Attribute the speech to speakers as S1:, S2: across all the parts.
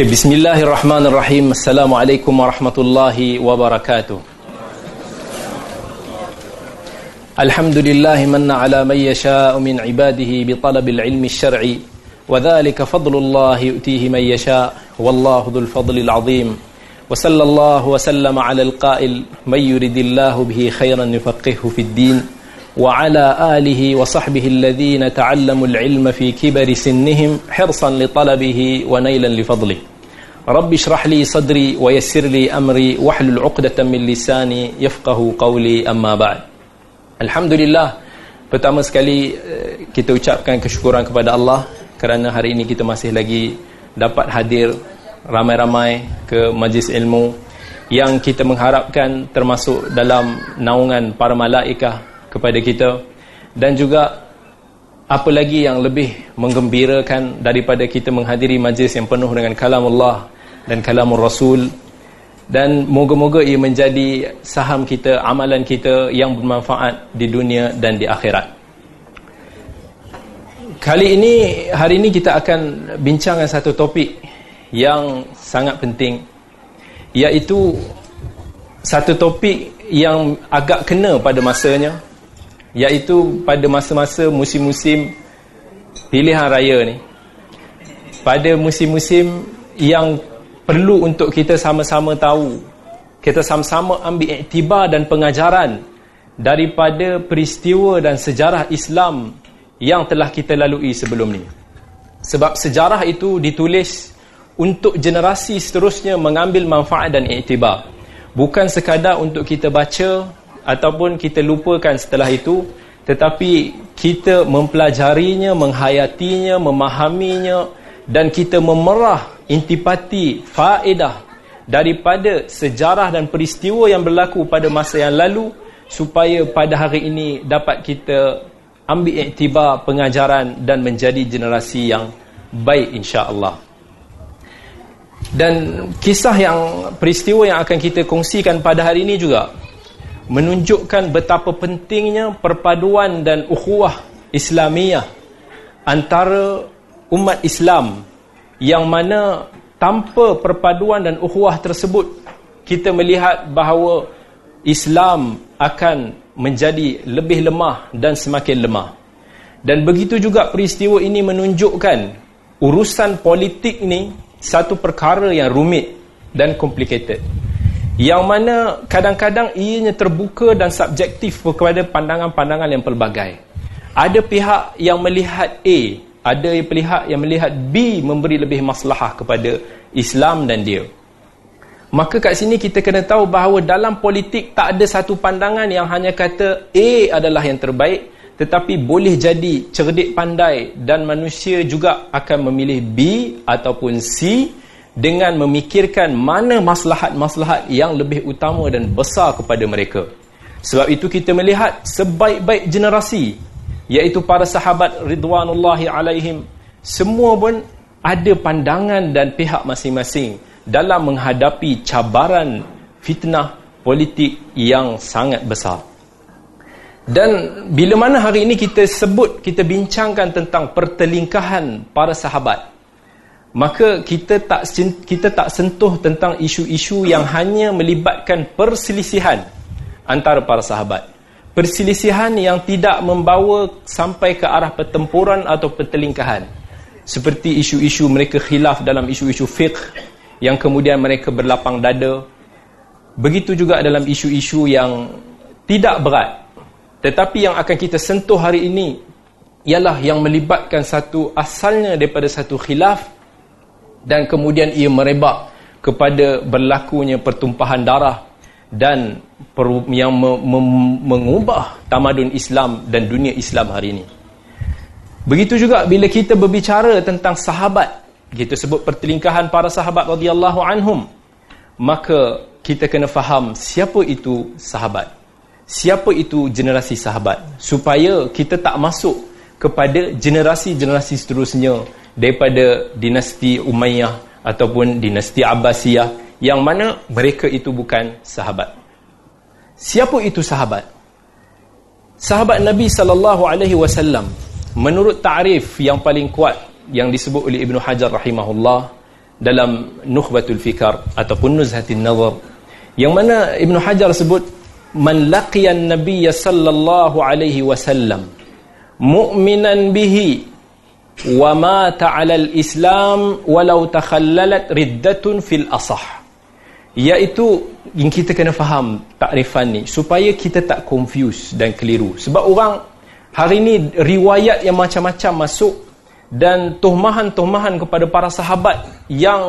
S1: Okay, Bismillahir Rahmanir Rahim. Assalamu alaikum wa rahmatullahi wa الحمد لله من على من يشاء من عباده بطلب العلم الشرعي وذلك فضل الله يؤتيه من يشاء والله ذو الفضل العظيم وصلى الله وسلم على القائل من يرد الله به خيرا يفقهه في الدين وعلى آله وصحبه الذين تعلموا العلم في كبر سنهم حرصا لطلبه ونيلا لفضله رب اشرح لي صدري ويسر لي أمري واحلل عقدة من لساني يفقه قولي أما بعد الحمد لله pertama sekali kita ucapkan kesyukuran kepada Allah kerana hari ini kita masih lagi dapat hadir ramai-ramai ke majlis ilmu yang kita mengharapkan termasuk dalam naungan para malaikah kepada kita dan juga apa lagi yang lebih menggembirakan daripada kita menghadiri majlis yang penuh dengan kalam Allah dan kalam Rasul dan moga-moga ia menjadi saham kita, amalan kita yang bermanfaat di dunia dan di akhirat. Kali ini, hari ini kita akan bincangkan satu topik yang sangat penting iaitu satu topik yang agak kena pada masanya iaitu pada masa-masa musim-musim pilihan raya ni. Pada musim-musim yang perlu untuk kita sama-sama tahu. Kita sama-sama ambil iktibar dan pengajaran daripada peristiwa dan sejarah Islam yang telah kita lalui sebelum ni. Sebab sejarah itu ditulis untuk generasi seterusnya mengambil manfaat dan iktibar. Bukan sekadar untuk kita baca ataupun kita lupakan setelah itu tetapi kita mempelajarinya menghayatinya memahaminya dan kita memerah intipati faedah daripada sejarah dan peristiwa yang berlaku pada masa yang lalu supaya pada hari ini dapat kita ambil iktibar pengajaran dan menjadi generasi yang baik insya-Allah. Dan kisah yang peristiwa yang akan kita kongsikan pada hari ini juga menunjukkan betapa pentingnya perpaduan dan ukhuwah Islamiyah antara umat Islam yang mana tanpa perpaduan dan ukhuwah tersebut kita melihat bahawa Islam akan menjadi lebih lemah dan semakin lemah. Dan begitu juga peristiwa ini menunjukkan urusan politik ni satu perkara yang rumit dan complicated yang mana kadang-kadang ianya terbuka dan subjektif kepada pandangan-pandangan yang pelbagai. Ada pihak yang melihat A, ada pihak yang melihat B memberi lebih maslahah kepada Islam dan dia. Maka kat sini kita kena tahu bahawa dalam politik tak ada satu pandangan yang hanya kata A adalah yang terbaik tetapi boleh jadi cerdik pandai dan manusia juga akan memilih B ataupun C dengan memikirkan mana maslahat-maslahat yang lebih utama dan besar kepada mereka. Sebab itu kita melihat sebaik-baik generasi iaitu para sahabat ridwanullahi alaihim semua pun ada pandangan dan pihak masing-masing dalam menghadapi cabaran fitnah politik yang sangat besar. Dan bila mana hari ini kita sebut, kita bincangkan tentang pertelingkahan para sahabat maka kita tak kita tak sentuh tentang isu-isu yang hanya melibatkan perselisihan antara para sahabat. Perselisihan yang tidak membawa sampai ke arah pertempuran atau pertelingkahan. Seperti isu-isu mereka khilaf dalam isu-isu fiqh yang kemudian mereka berlapang dada. Begitu juga dalam isu-isu yang tidak berat. Tetapi yang akan kita sentuh hari ini ialah yang melibatkan satu asalnya daripada satu khilaf dan kemudian ia merebak kepada berlakunya pertumpahan darah dan yang mengubah tamadun Islam dan dunia Islam hari ini. Begitu juga bila kita berbicara tentang sahabat, kita sebut pertelingkahan para sahabat radhiyallahu anhum, maka kita kena faham siapa itu sahabat. Siapa itu generasi sahabat supaya kita tak masuk kepada generasi-generasi seterusnya daripada dinasti Umayyah ataupun dinasti Abbasiyah yang mana mereka itu bukan sahabat. Siapa itu sahabat? Sahabat Nabi sallallahu alaihi wasallam menurut ta'rif yang paling kuat yang disebut oleh Ibnu Hajar rahimahullah dalam Nukhbatul Fikar ataupun Nuzhatin Nazar yang mana Ibn Hajar sebut man laqiyan nabiyya sallallahu alaihi wasallam mu'minan bihi. Wa mata 'ala al-islam walau takhallalat riddatun fil asah. Iaitu yang kita kena faham takrifan ni supaya kita tak confuse dan keliru. Sebab orang hari ni riwayat yang macam-macam masuk dan tuhmahan-tuhmahan kepada para sahabat yang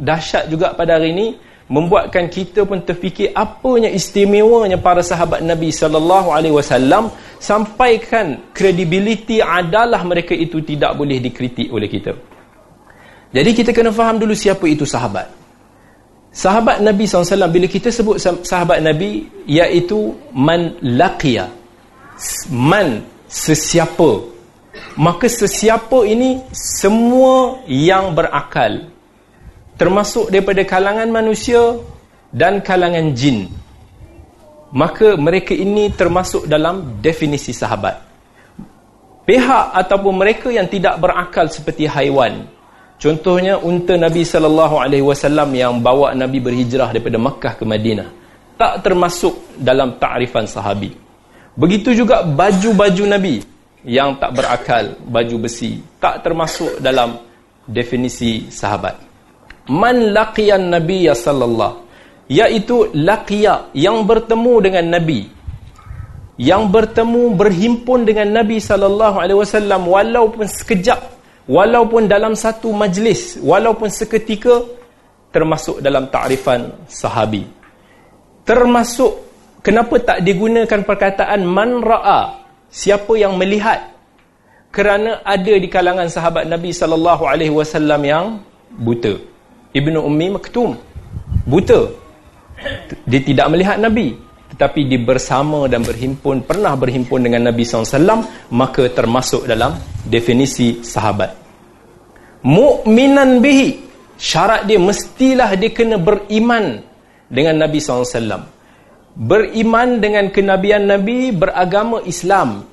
S1: dahsyat juga pada hari ini membuatkan kita pun terfikir apanya istimewanya para sahabat Nabi sallallahu alaihi wasallam sampaikan kredibiliti adalah mereka itu tidak boleh dikritik oleh kita. Jadi kita kena faham dulu siapa itu sahabat. Sahabat Nabi SAW bila kita sebut sahabat Nabi iaitu man laqiya man sesiapa maka sesiapa ini semua yang berakal termasuk daripada kalangan manusia dan kalangan jin. Maka mereka ini termasuk dalam definisi sahabat. Pihak ataupun mereka yang tidak berakal seperti haiwan. Contohnya unta Nabi sallallahu alaihi wasallam yang bawa Nabi berhijrah daripada Makkah ke Madinah. Tak termasuk dalam takrifan sahabi. Begitu juga baju-baju Nabi yang tak berakal baju besi tak termasuk dalam definisi sahabat man laqiyan nabiyya sallallahu iaitu laqiya yang bertemu dengan nabi yang bertemu berhimpun dengan nabi sallallahu alaihi wasallam walaupun sekejap walaupun dalam satu majlis walaupun seketika termasuk dalam takrifan sahabi. Termasuk kenapa tak digunakan perkataan man ra'a siapa yang melihat? Kerana ada di kalangan sahabat Nabi sallallahu alaihi wasallam yang buta Ibnu Ummi Maktum. Buta. Dia tidak melihat Nabi. Tetapi dia bersama dan berhimpun pernah berhimpun dengan Nabi SAW maka termasuk dalam definisi sahabat. Mu'minan bihi. Syarat dia mestilah dia kena beriman dengan Nabi SAW beriman dengan kenabian Nabi beragama Islam.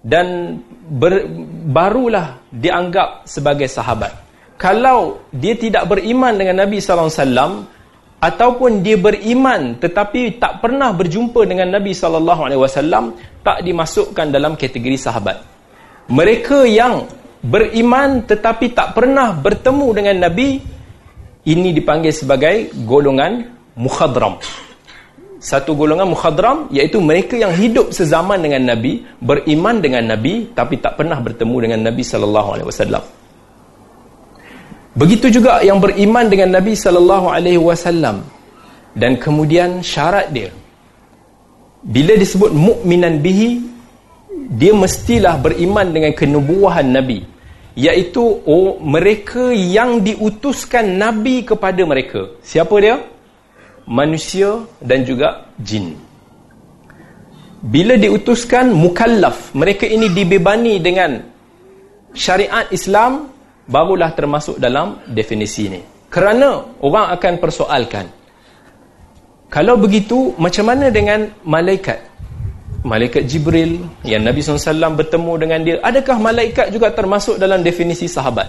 S1: Dan ber, barulah dianggap sebagai sahabat. Kalau dia tidak beriman dengan Nabi sallallahu alaihi wasallam ataupun dia beriman tetapi tak pernah berjumpa dengan Nabi sallallahu alaihi wasallam tak dimasukkan dalam kategori sahabat. Mereka yang beriman tetapi tak pernah bertemu dengan Nabi ini dipanggil sebagai golongan mukhadram satu golongan mukhadram iaitu mereka yang hidup sezaman dengan Nabi beriman dengan Nabi tapi tak pernah bertemu dengan Nabi sallallahu alaihi wasallam begitu juga yang beriman dengan Nabi sallallahu alaihi wasallam dan kemudian syarat dia bila disebut mukminan bihi dia mestilah beriman dengan kenubuahan Nabi iaitu oh, mereka yang diutuskan Nabi kepada mereka siapa dia? manusia dan juga jin. Bila diutuskan mukallaf, mereka ini dibebani dengan syariat Islam barulah termasuk dalam definisi ini. Kerana orang akan persoalkan kalau begitu macam mana dengan malaikat? Malaikat Jibril yang Nabi SAW bertemu dengan dia, adakah malaikat juga termasuk dalam definisi sahabat?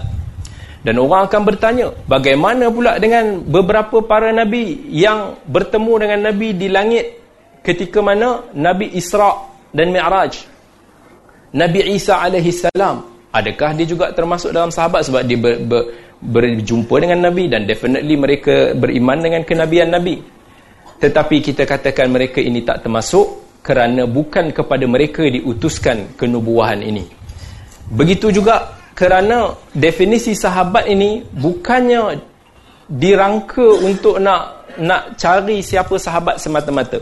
S1: Dan orang akan bertanya, bagaimana pula dengan beberapa para nabi yang bertemu dengan nabi di langit ketika mana Nabi Isra dan Mi'raj? Nabi Isa alaihi salam, adakah dia juga termasuk dalam sahabat sebab dia ber, ber, berjumpa dengan nabi dan definitely mereka beriman dengan kenabian nabi. Tetapi kita katakan mereka ini tak termasuk kerana bukan kepada mereka diutuskan kenubuahan ini. Begitu juga kerana definisi sahabat ini bukannya dirangka untuk nak nak cari siapa sahabat semata-mata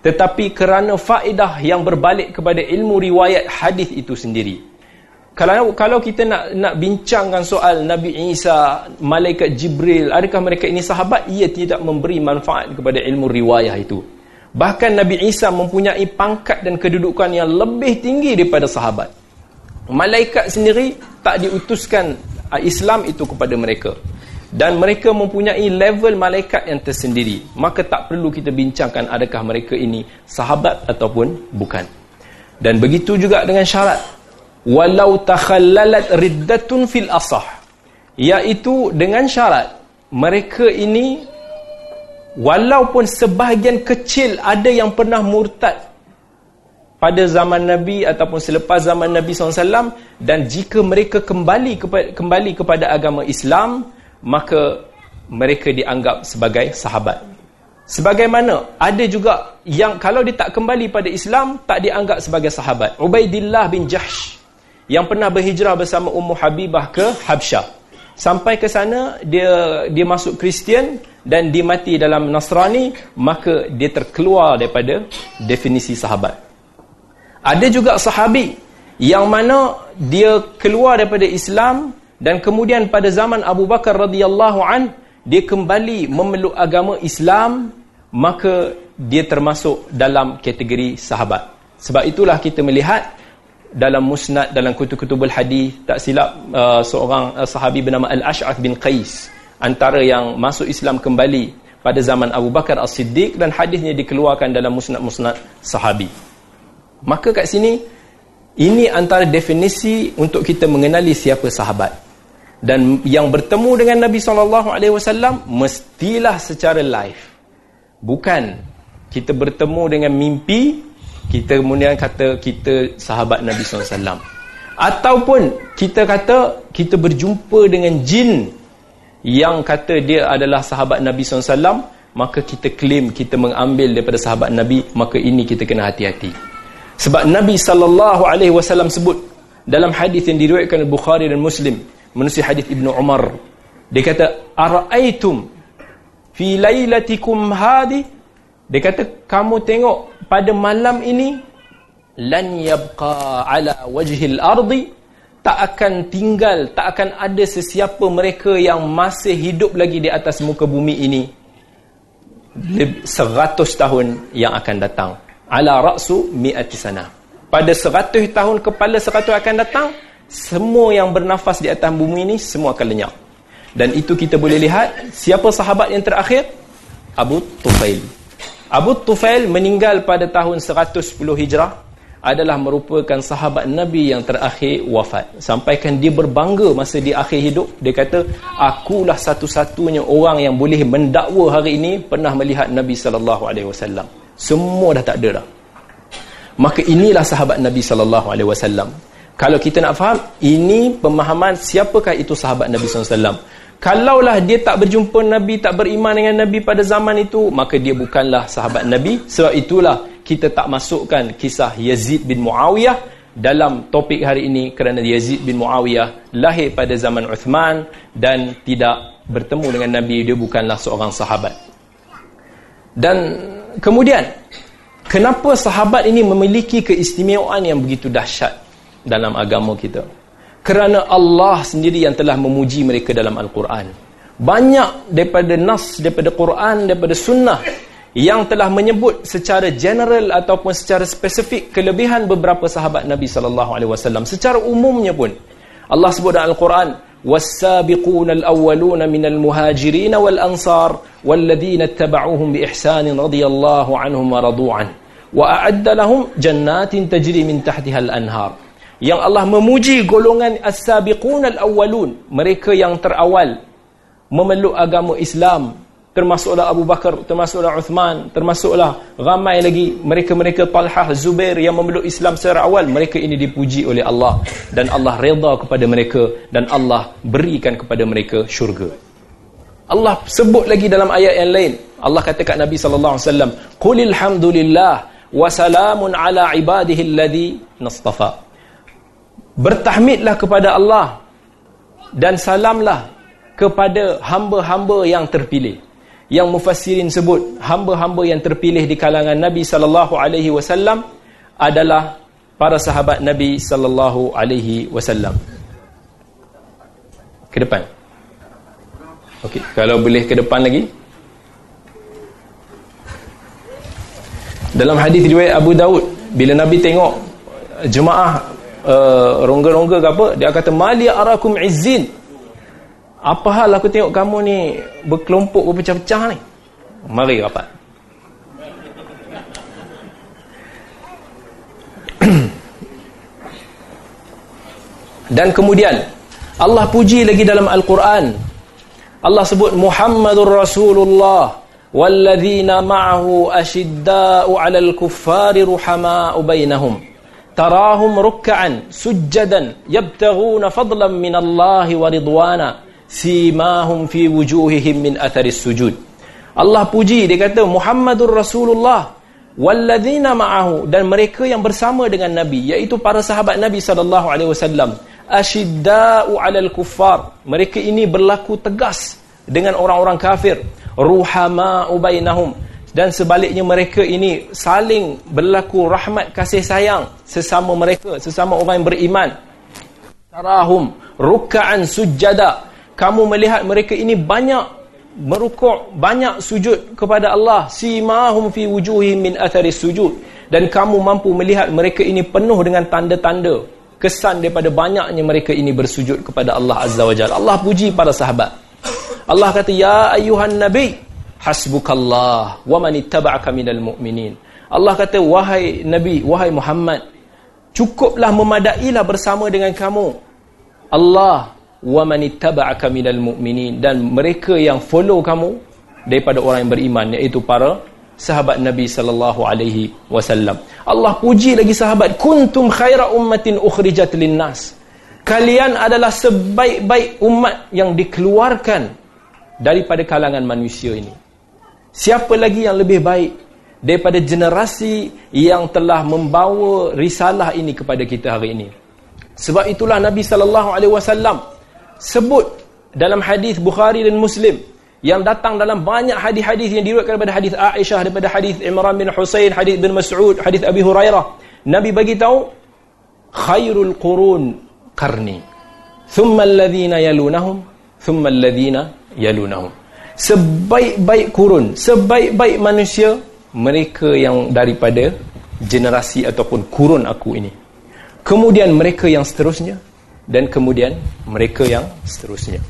S1: tetapi kerana faedah yang berbalik kepada ilmu riwayat hadis itu sendiri kalau kalau kita nak nak bincangkan soal Nabi Isa malaikat Jibril adakah mereka ini sahabat? Ia tidak memberi manfaat kepada ilmu riwayat itu. Bahkan Nabi Isa mempunyai pangkat dan kedudukan yang lebih tinggi daripada sahabat. Malaikat sendiri tak diutuskan ah, Islam itu kepada mereka. Dan mereka mempunyai level malaikat yang tersendiri. Maka tak perlu kita bincangkan adakah mereka ini sahabat ataupun bukan. Dan begitu juga dengan syarat walau takhallalat riddatun fil asah. Iaitu dengan syarat mereka ini walaupun sebahagian kecil ada yang pernah murtad pada zaman Nabi ataupun selepas zaman Nabi SAW dan jika mereka kembali kepada, kembali kepada agama Islam maka mereka dianggap sebagai sahabat. Sebagaimana ada juga yang kalau dia tak kembali pada Islam tak dianggap sebagai sahabat. Ubaidillah bin Jahsh yang pernah berhijrah bersama Ummu Habibah ke Habsyah sampai ke sana dia dia masuk Kristian dan dia mati dalam Nasrani maka dia terkeluar daripada definisi sahabat ada juga sahabi yang mana dia keluar daripada Islam dan kemudian pada zaman Abu Bakar radhiyallahu an dia kembali memeluk agama Islam maka dia termasuk dalam kategori sahabat. Sebab itulah kita melihat dalam musnad dalam kutub-kutubul hadis tak silap uh, seorang uh, sahabi bernama Al-Ash'ath bin Qais antara yang masuk Islam kembali pada zaman Abu Bakar As-Siddiq dan hadisnya dikeluarkan dalam musnad-musnad sahabi. Maka kat sini ini antara definisi untuk kita mengenali siapa sahabat. Dan yang bertemu dengan Nabi SAW mestilah secara live. Bukan kita bertemu dengan mimpi, kita kemudian kata kita sahabat Nabi SAW. Ataupun kita kata kita berjumpa dengan jin yang kata dia adalah sahabat Nabi SAW, maka kita claim kita mengambil daripada sahabat Nabi, maka ini kita kena hati-hati. Sebab Nabi sallallahu alaihi wasallam sebut dalam hadis yang diriwayatkan Bukhari dan Muslim, menusi hadis Ibnu Umar. Dia kata, "Ara'aitum fi lailatikum hadi?" Dia kata, "Kamu tengok pada malam ini lan yabqa ala wajhil ardi tak akan tinggal, tak akan ada sesiapa mereka yang masih hidup lagi di atas muka bumi ini 100 tahun yang akan datang ala ra'su mi'ati sana. Pada seratus tahun kepala seratus akan datang, semua yang bernafas di atas bumi ini semua akan lenyap. Dan itu kita boleh lihat siapa sahabat yang terakhir? Abu Tufail. Abu Tufail meninggal pada tahun 110 Hijrah adalah merupakan sahabat Nabi yang terakhir wafat. Sampaikan dia berbangga masa di akhir hidup. Dia kata, akulah satu-satunya orang yang boleh mendakwa hari ini pernah melihat Nabi SAW. Semua dah tak ada dah. Maka inilah sahabat Nabi wasallam. Kalau kita nak faham, ini pemahaman siapakah itu sahabat Nabi wasallam. Kalaulah dia tak berjumpa Nabi, tak beriman dengan Nabi pada zaman itu, maka dia bukanlah sahabat Nabi. Sebab itulah kita tak masukkan kisah Yazid bin Muawiyah dalam topik hari ini kerana Yazid bin Muawiyah lahir pada zaman Uthman dan tidak bertemu dengan Nabi, dia bukanlah seorang sahabat. Dan kemudian kenapa sahabat ini memiliki keistimewaan yang begitu dahsyat dalam agama kita kerana Allah sendiri yang telah memuji mereka dalam Al-Quran banyak daripada nas daripada Quran daripada sunnah yang telah menyebut secara general ataupun secara spesifik kelebihan beberapa sahabat Nabi sallallahu alaihi wasallam secara umumnya pun Allah sebut dalam Al-Quran والسابقون الأولون من المهاجرين والأنصار والذين اتبعوهم بإحسان رضي الله عنهم ورضوا عنه وأعد لهم جنات تجري من تحتها الأنهار yang Allah memuji golongan as-sabiqun al-awwalun mereka yang terawal memeluk agama Islam termasuklah Abu Bakar, termasuklah Uthman, termasuklah ramai lagi mereka-mereka Talhah, Zubair yang memeluk Islam secara awal. Mereka ini dipuji oleh Allah dan Allah redha kepada mereka dan Allah berikan kepada mereka syurga. Allah sebut lagi dalam ayat yang lain. Allah kata kat Nabi sallallahu alaihi wasallam, "Qulil hamdulillah wa salamun ala ibadihi alladhi nastafa." Bertahmidlah kepada Allah dan salamlah kepada hamba-hamba yang terpilih yang mufassirin sebut hamba-hamba yang terpilih di kalangan Nabi sallallahu alaihi wasallam adalah para sahabat Nabi sallallahu alaihi wasallam. Ke depan. Okey, kalau boleh ke depan lagi. Dalam hadis riwayat Abu Daud, bila Nabi tengok jemaah uh, rongga-rongga ke apa, dia kata mali arakum izzin. Apa hal aku tengok kamu ni berkelompok berpecah-pecah ni? Mari rapat. Dan kemudian Allah puji lagi dalam Al-Quran. Allah sebut Muhammadur Rasulullah walladzina ma'ahu ashidda'u 'alal kuffari ruhama'u bainahum tarahum ruk'an sujjadan yabtaghuna fadlan min Allah wa ridwana simahum fi wujuhihim min atharis sujud Allah puji dia kata Muhammadur Rasulullah walladzina ma'ahu dan mereka yang bersama dengan nabi iaitu para sahabat nabi sallallahu alaihi wasallam ashidda'u 'alal kuffar. Mereka ini berlaku tegas dengan orang-orang kafir. Ruhama'u bainahum dan sebaliknya mereka ini saling berlaku rahmat kasih sayang sesama mereka sesama orang yang beriman tarahum ruk'an sujada kamu melihat mereka ini banyak merukuk banyak sujud kepada Allah simahum fi wujuhihim min atharis sujud dan kamu mampu melihat mereka ini penuh dengan tanda-tanda kesan daripada banyaknya mereka ini bersujud kepada Allah Azza wa Jalla. Allah puji para sahabat. Allah kata, Ya ayuhan Nabi, hasbukallah wa man ittaba'aka minal mu'minin. Allah kata, wahai Nabi, wahai Muhammad, cukuplah memadailah bersama dengan kamu. Allah wa man ittaba'aka minal mu'minin. Dan mereka yang follow kamu daripada orang yang beriman, iaitu para sahabat Nabi sallallahu alaihi wasallam. Allah puji lagi sahabat, kuntum khaira ummatin ukhrijat linnas. Kalian adalah sebaik-baik umat yang dikeluarkan daripada kalangan manusia ini. Siapa lagi yang lebih baik daripada generasi yang telah membawa risalah ini kepada kita hari ini? Sebab itulah Nabi sallallahu alaihi wasallam sebut dalam hadis Bukhari dan Muslim yang datang dalam banyak hadis-hadis yang diriwayatkan daripada hadis Aisyah daripada hadis Imran bin Husain hadis bin Mas'ud hadis Abi Hurairah Nabi bagi tahu khairul qurun qarni thumma alladhina yalunahum thumma alladhina yalunahum sebaik-baik kurun sebaik-baik manusia mereka yang daripada generasi ataupun kurun aku ini kemudian mereka yang seterusnya dan kemudian mereka yang seterusnya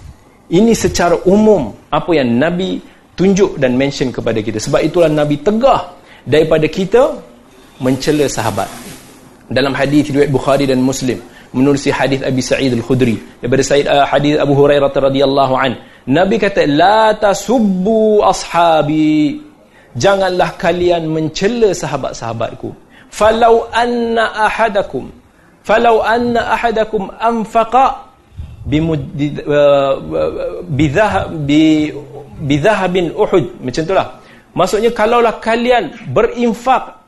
S1: ini secara umum apa yang Nabi tunjuk dan mention kepada kita. Sebab itulah Nabi tegah daripada kita mencela sahabat. Dalam hadis riwayat Bukhari dan Muslim menerusi hadis Abi Sa'id Al-Khudri daripada Sa'id uh, hadis Abu Hurairah radhiyallahu an. Nabi kata la tasubbu ashabi. Janganlah kalian mencela sahabat-sahabatku. Falau anna ahadakum falau anna ahadakum anfaqa bidhahabin uhud macam itulah maksudnya kalaulah kalian berinfak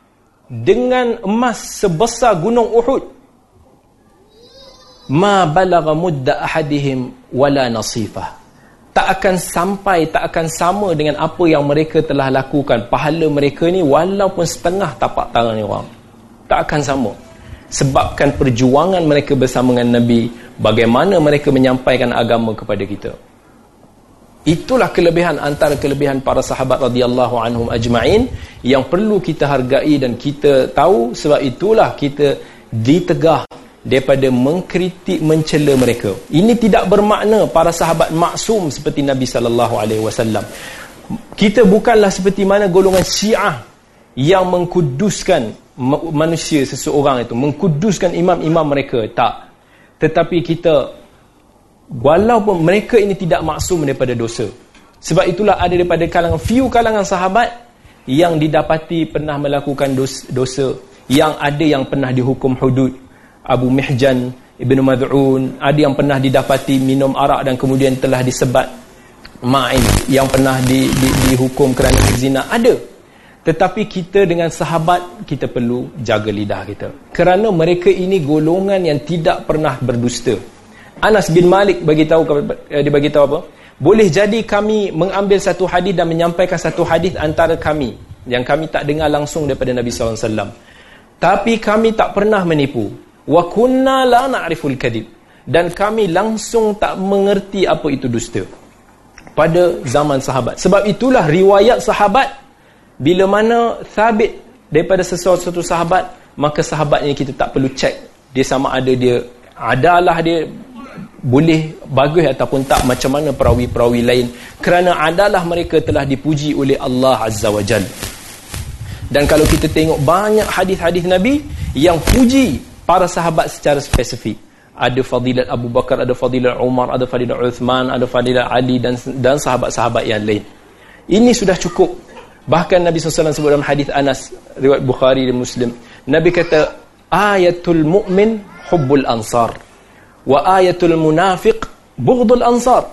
S1: dengan emas sebesar gunung uhud ma balagha mudda ahadihim wala nasifah. Tak akan sampai tak akan sama dengan apa yang mereka telah lakukan. Pahala mereka ni walaupun setengah tapak tangan ni orang. Tak akan sama. Sebabkan perjuangan mereka bersama dengan Nabi bagaimana mereka menyampaikan agama kepada kita. Itulah kelebihan antara kelebihan para sahabat radhiyallahu anhum ajma'in yang perlu kita hargai dan kita tahu. Sebab itulah kita ditegah daripada mengkritik mencela mereka. Ini tidak bermakna para sahabat maksum seperti Nabi sallallahu alaihi wasallam. Kita bukanlah seperti mana golongan Syiah yang mengkuduskan manusia seseorang itu mengkuduskan imam-imam mereka. Tak. Tetapi kita walaupun mereka ini tidak maksum daripada dosa sebab itulah ada daripada kalangan few kalangan sahabat yang didapati pernah melakukan dosa, dosa yang ada yang pernah dihukum hudud Abu Mihjan Ibn Mad'un ada yang pernah didapati minum arak dan kemudian telah disebat ma'in yang pernah di, di, dihukum kerana zina ada tetapi kita dengan sahabat kita perlu jaga lidah kita. Kerana mereka ini golongan yang tidak pernah berdusta. Anas bin Malik bagi tahu eh, dia bagi tahu apa? Boleh jadi kami mengambil satu hadis dan menyampaikan satu hadis antara kami yang kami tak dengar langsung daripada Nabi SAW. Tapi kami tak pernah menipu. Wa kunna la na'riful kadib. Dan kami langsung tak mengerti apa itu dusta. Pada zaman sahabat. Sebab itulah riwayat sahabat bila mana sabit daripada sesuatu sahabat maka sahabat ini kita tak perlu cek dia sama ada dia adalah dia boleh bagus ataupun tak macam mana perawi-perawi lain kerana adalah mereka telah dipuji oleh Allah Azza wa Jal dan kalau kita tengok banyak hadis-hadis Nabi yang puji para sahabat secara spesifik. Ada fadilat Abu Bakar ada fadilat Umar ada fadilat Uthman ada fadilat Ali dan dan sahabat-sahabat yang lain. Ini sudah cukup. Bahkan Nabi SAW sebut dalam hadis Anas riwayat Bukhari dan Muslim. Nabi kata ayatul mu'min hubbul ansar wa ayatul munafiq bughdul ansar.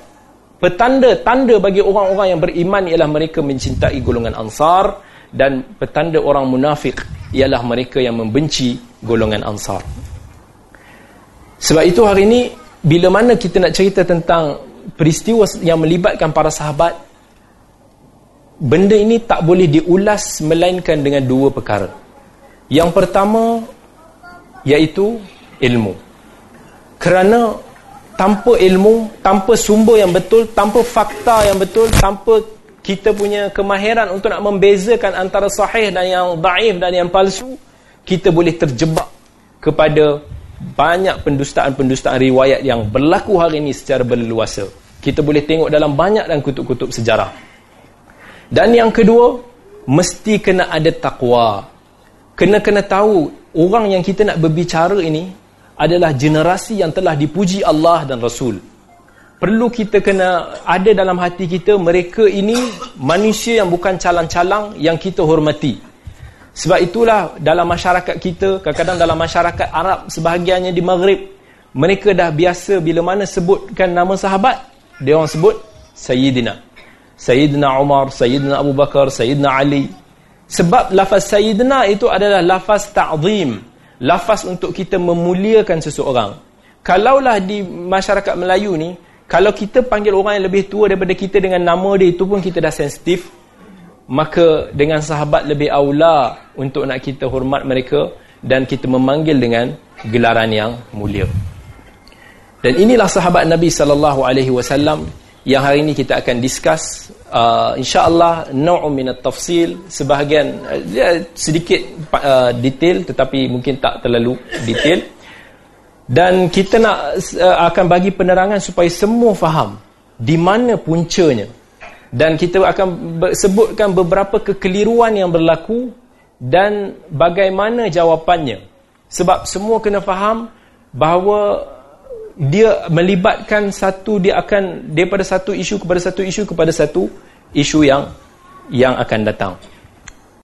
S1: Petanda tanda bagi orang-orang yang beriman ialah mereka mencintai golongan ansar dan petanda orang munafik ialah mereka yang membenci golongan ansar. Sebab itu hari ini bila mana kita nak cerita tentang peristiwa yang melibatkan para sahabat benda ini tak boleh diulas melainkan dengan dua perkara. Yang pertama iaitu ilmu. Kerana tanpa ilmu, tanpa sumber yang betul, tanpa fakta yang betul, tanpa kita punya kemahiran untuk nak membezakan antara sahih dan yang daif dan yang palsu, kita boleh terjebak kepada banyak pendustaan-pendustaan riwayat yang berlaku hari ini secara berleluasa. Kita boleh tengok dalam banyak dan kutub-kutub sejarah. Dan yang kedua, mesti kena ada takwa. Kena-kena tahu orang yang kita nak berbicara ini adalah generasi yang telah dipuji Allah dan Rasul. Perlu kita kena ada dalam hati kita mereka ini manusia yang bukan calang-calang yang kita hormati. Sebab itulah dalam masyarakat kita, kadang-kadang dalam masyarakat Arab sebahagiannya di Maghrib, mereka dah biasa bila mana sebutkan nama sahabat, dia orang sebut Sayyidina. Sayyidina Umar, Sayyidina Abu Bakar, Sayyidina Ali. Sebab lafaz Sayyidina itu adalah lafaz ta'zim lafaz untuk kita memuliakan seseorang. Kalaulah di masyarakat Melayu ni, kalau kita panggil orang yang lebih tua daripada kita dengan nama dia itu pun kita dah sensitif, maka dengan sahabat lebih aula untuk nak kita hormat mereka dan kita memanggil dengan gelaran yang mulia. Dan inilah sahabat Nabi sallallahu alaihi wasallam yang hari ini kita akan discuss. Uh, insyaallah nau' min tafsil sebahagian uh, sedikit uh, detail tetapi mungkin tak terlalu detail dan kita nak uh, akan bagi penerangan supaya semua faham di mana puncanya. Dan kita akan sebutkan beberapa kekeliruan yang berlaku dan bagaimana jawapannya. Sebab semua kena faham bahawa dia melibatkan satu dia akan daripada satu isu kepada satu isu kepada satu isu yang yang akan datang